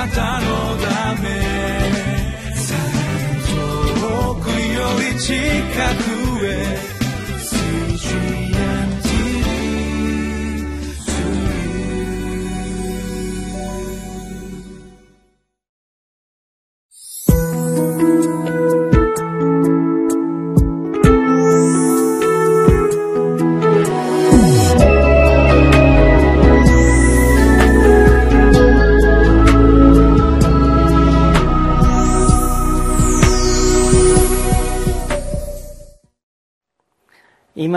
なたのため。遠くより近く。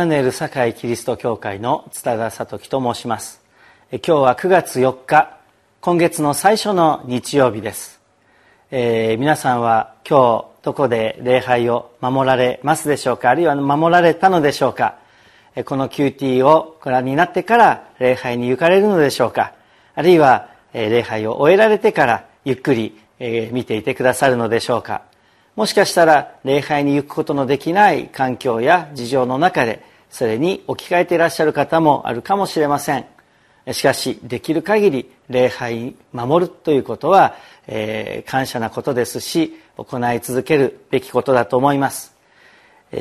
イマネル堺キリスト教会の津田聡樹と申します。今日は9月4日今月の最初の日曜日です、えー、皆さんは今日どこで礼拝を守られますでしょうか？あるいは守られたのでしょうか？この QT をご覧になってから礼拝に行かれるのでしょうか？あるいは礼拝を終えられてからゆっくり見ていてくださるのでしょうか？もしかしたら礼拝に行くことのできない環境や事情の中でそれに置き換えていらっしゃる方もあるかもしれません。しかしできる限り礼拝守るということは、えー、感謝なことですし行い続けるべきことだと思います。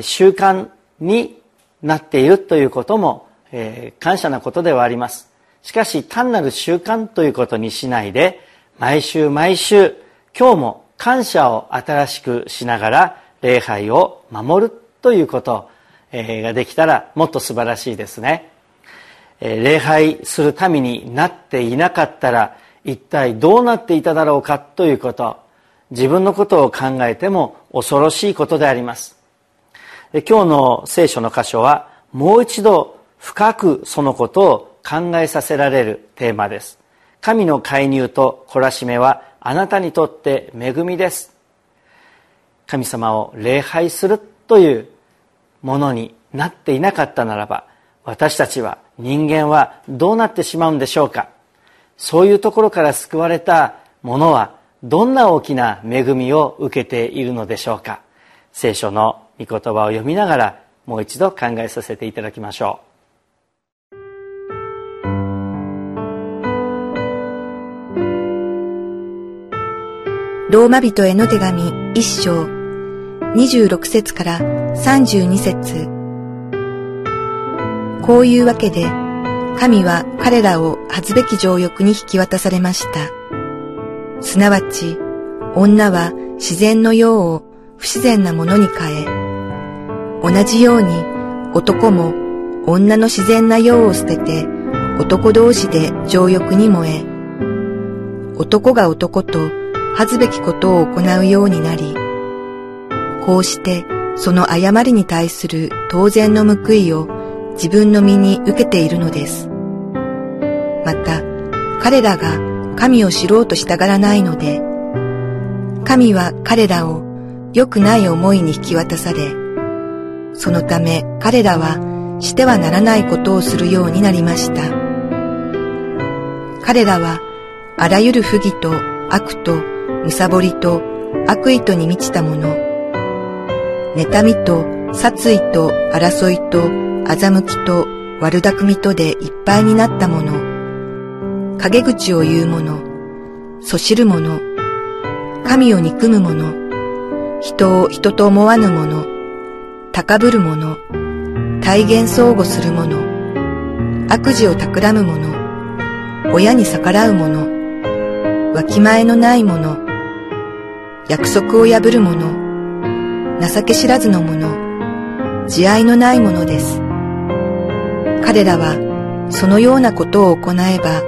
習慣になっているということも、えー、感謝なことではあります。しかし単なる習慣ということにしないで毎週毎週今日も感謝を新しくしながら礼拝を守るということ。ができたらもっと素晴らしいですね。礼拝するためになっていなかったら一体どうなっていただろうかということ。自分のことを考えても恐ろしいことであります。今日の聖書の箇所はもう一度深くそのことを考えさせられるテーマです。神の介入と懲らしめはあなたにとって恵みです。神様を礼拝するというものになっていなかったならば私たちは人間はどうなってしまうんでしょうか。そういうところから救われた者はどんな大きな恵みを受けているのでしょうか。聖書の御言葉を読みながらもう一度考えさせていただきましょう。ローマ人への手紙一章26節から32節こういうわけで神は彼らを恥ずべき情欲に引き渡されました。すなわち女は自然の用を不自然なものに変え、同じように男も女の自然な用を捨てて男同士で情欲に燃え、男が男と恥ずべきことを行うようになり、こうしてその誤りに対する当然の報いを自分の身に受けているのです。また、彼らが神を知ろうとしたがらないので、神は彼らを良くない思いに引き渡され、そのため彼らはしてはならないことをするようになりました。彼らはあらゆる不義と悪とむさぼりと悪意とに満ちたもの、妬みと殺意と争いと欺きと悪巧みとでいっぱいになったもの、陰口を言う者、そしる者、神を憎む者、人を人と思わぬ者、高ぶる者、体現相互する者、悪事を企む者、親に逆らう者、わきまえのない者、約束を破る者、情け知らずの者、慈愛のない者です。彼らはそのようなことを行えば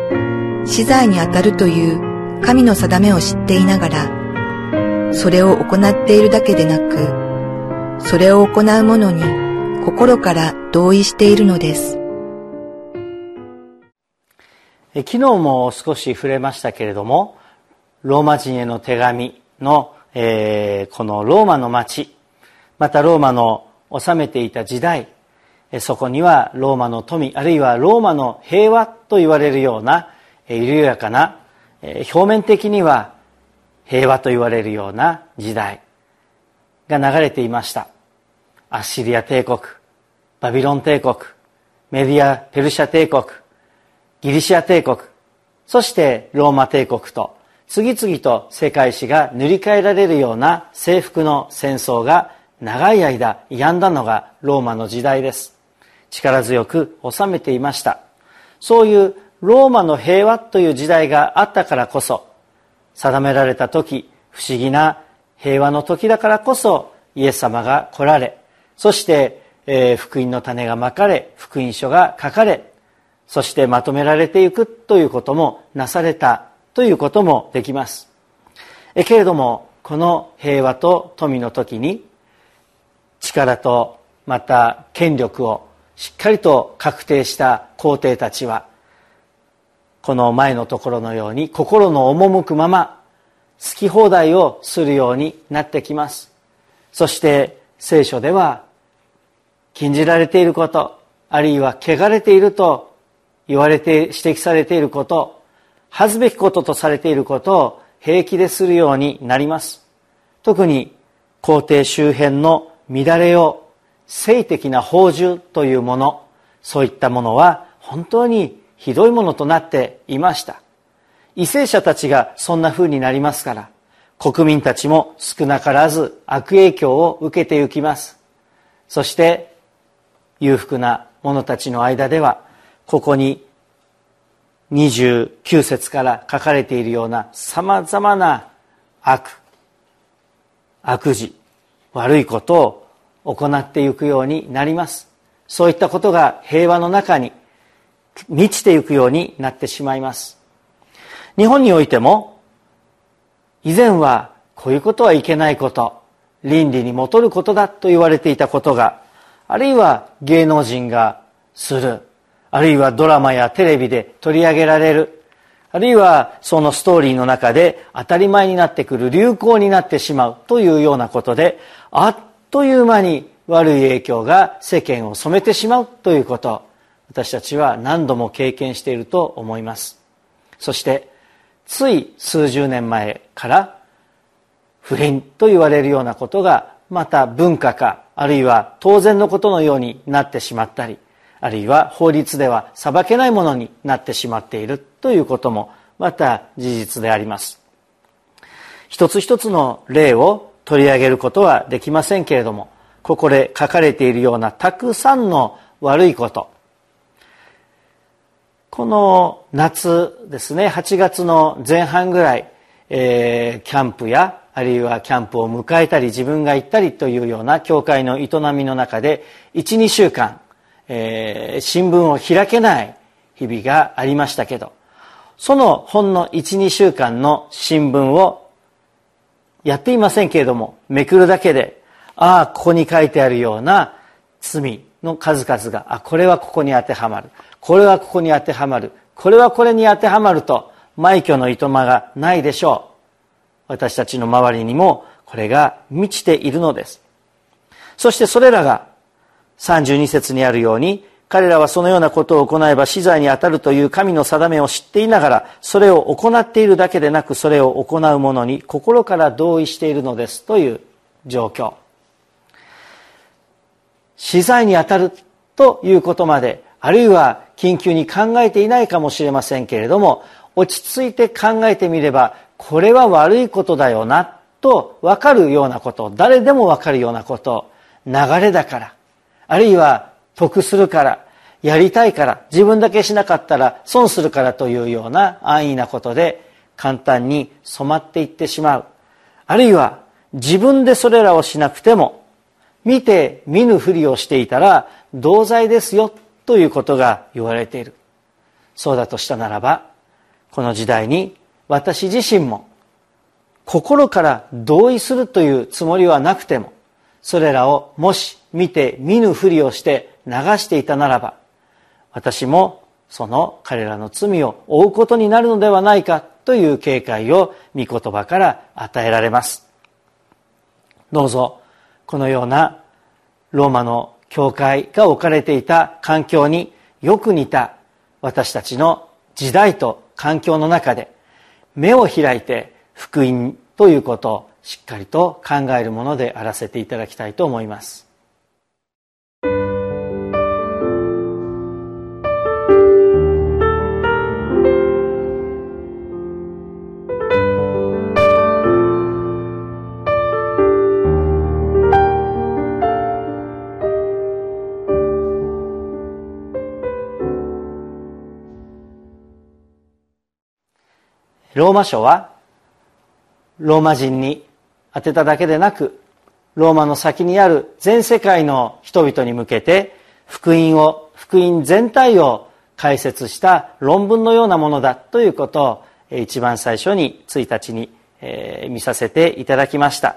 死罪にあたるという神の定めを知っていながら、それを行っているだけでなく、それを行う者に心から同意しているのです。昨日も少し触れましたけれども、ローマ人への手紙の、えー、このローマの町またローマの治めていた時代そこにはローマの富あるいはローマの平和と言われるような緩やかな表面的には平和と言われるような時代が流れていました。アッシリア帝国バビロン帝国メディア・ペルシャ帝国ギリシア帝国そしてローマ帝国と次々と世界史が塗り替えられるような征服の戦争が長い間止んだのがローマの時代です。力強く治めていました。そういうローマの平和という時代があったからこそ定められた時不思議な平和の時だからこそイエス様が来られそして、えー、福音の種がまかれ福音書が書かれそしてまとめられていくということもなされたということもできます。えけれどもこの平和と富の時に力とまた権力をしっかりと確定した皇帝たちはこの前のところのように心の赴くまま好き放題をするようになってきます。そして聖書では禁じられていることあるいは汚れていると言われて指摘されていること恥ずべきこととされていることを平気でするようになります。特に皇帝周辺の乱れを性的な宝珠というものそういったものは本当にひどいものとなっていました。為政者たちがそんな風になりますから国民たちも少なからず悪影響を受けてゆきます。そして裕福な者たちの間ではここに29節から書かれているようなさまざまな悪悪事悪いことを行っていくようになります。そういったことが平和の中に満ちていくようになってしまいます。日本においても以前はこういうことはいけないこと倫理に戻ることだと言われていたことがあるいは芸能人がするあるいはドラマやテレビで取り上げられるあるいはそのストーリーの中で当たり前になってくる流行になってしまうというようなことであっという間に悪い影響が世間を染めてしまうということ。私たちは何度も経験していると思います。そしてつい数十年前から不倫と言われるようなことがまた文化かあるいは当然のことのようになってしまったりあるいは法律では裁けないものになってしまっているということもまた事実であります。一つ一つの例を取り上げることはできませんけれどもここで書かれているようなたくさんの悪いこと。この夏ですね8月の前半ぐらい、えー、キャンプやあるいはキャンプを迎えたり自分が行ったりというような教会の営みの中で12週間えー、新聞を開けない日々がありましたけどそのほんの12週間の新聞をやっていませんけれどもめくるだけでああここに書いてあるような罪の数々があこれはここに当てはまるこれはここに当てはまるこれはこれに当てはまると枚挙のいとまがないでしょう。私たちの周りにもこれが満ちているのです。そしてそれらが32節にあるように彼らはそのようなことを行えば死罪に当たるという神の定めを知っていながらそれを行っているだけでなくそれを行う者に心から同意しているのですという状況。死罪に当たるということまであるいは緊急に考えていないかもしれませんけれども落ち着いて考えてみればこれは悪いことだよなと分かるようなこと誰でも分かるようなこと流れだからあるいは得するからやりたいから自分だけしなかったら損するからというような安易なことで簡単に染まっていってしまう。あるいは自分でそれらをしなくても見て見ぬふりをしていたら同罪ですよということが言われている。そうだとしたならばこの時代に私自身も心から同意するというつもりはなくてもそれらをもし見て見ぬふりをして流していたならば私もその彼らの罪を負うことになるのではないかという警戒を御言葉から与えられます。どうぞこのようなローマの教会が置かれていた環境によく似た私たちの時代と環境の中で目を開いて福音ということをしっかりと考えるものであらせていただきたいと思います。ローマ書はローマ人に当てただけでなくローマの先にある全世界の人々に向けて福音を福音全体を解説した論文のようなものだということを一番最初に1日に見させていただきました。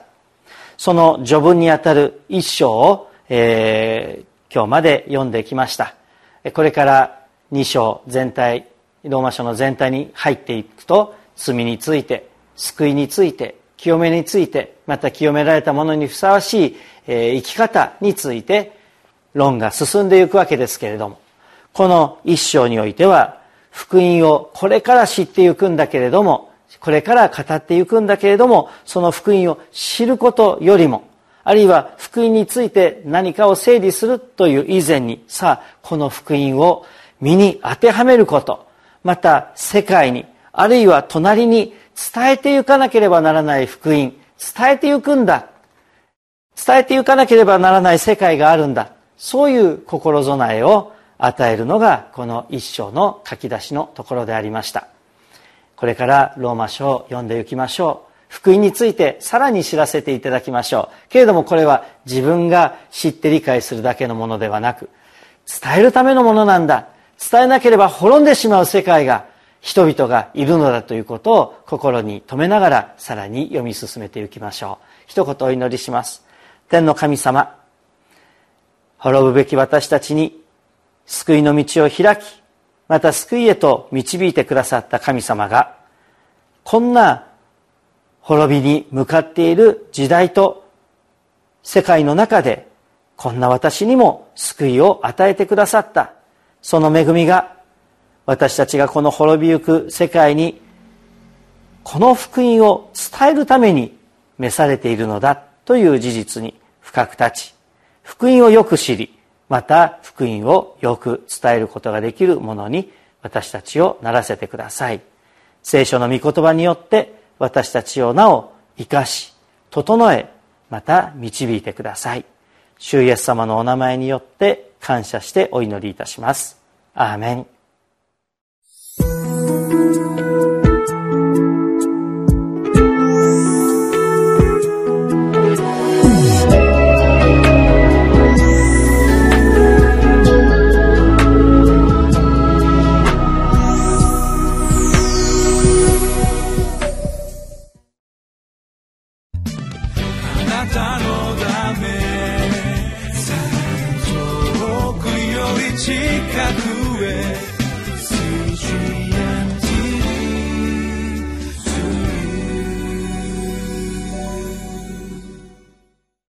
その序文にあたる一章を、えー、今日まで読んできました。これから2章全体ローマ書の全体に入っていくと罪について救いについて清めについてまた清められたものにふさわしい、え生き方について論が進んでいくわけですけれどもこの一章においては福音をこれから知っていくんだけれどもこれから語っていくんだけれどもその福音を知ることよりもあるいは福音について何かを整理するという以前にさあこの福音を身に当てはめることまた世界にあるいは隣に伝えていかなければならない福音伝えていくんだ。伝えていかなければならない世界があるんだ。そういう心備えを与えるのがこの一章の書き出しのところでありました。これからローマ書を読んでいきましょう。福音についてさらに知らせていただきましょう。けれどもこれは自分が知って理解するだけのものではなく伝えるためのものなんだ。伝えなければ滅んでしまう世界が人々がいるのだということを心に留めながらさらに読み進めていきましょう。一言お祈りします。天の神様滅ぶべき私たちに救いの道を開きまた救いへと導いてくださった神様がこんな滅びに向かっている時代と世界の中でこんな私にも救いを与えてくださった。その恵みが私たちがこの滅びゆく世界にこの福音を伝えるために召されているのだという事実に深く立ち福音をよく知りまた福音をよく伝えることができるものに私たちをならせてください。聖書の御言葉によって私たちをなお生かし整えまた導いてください。主イエス様のお名前によって感謝してお祈りいたします。アーメン。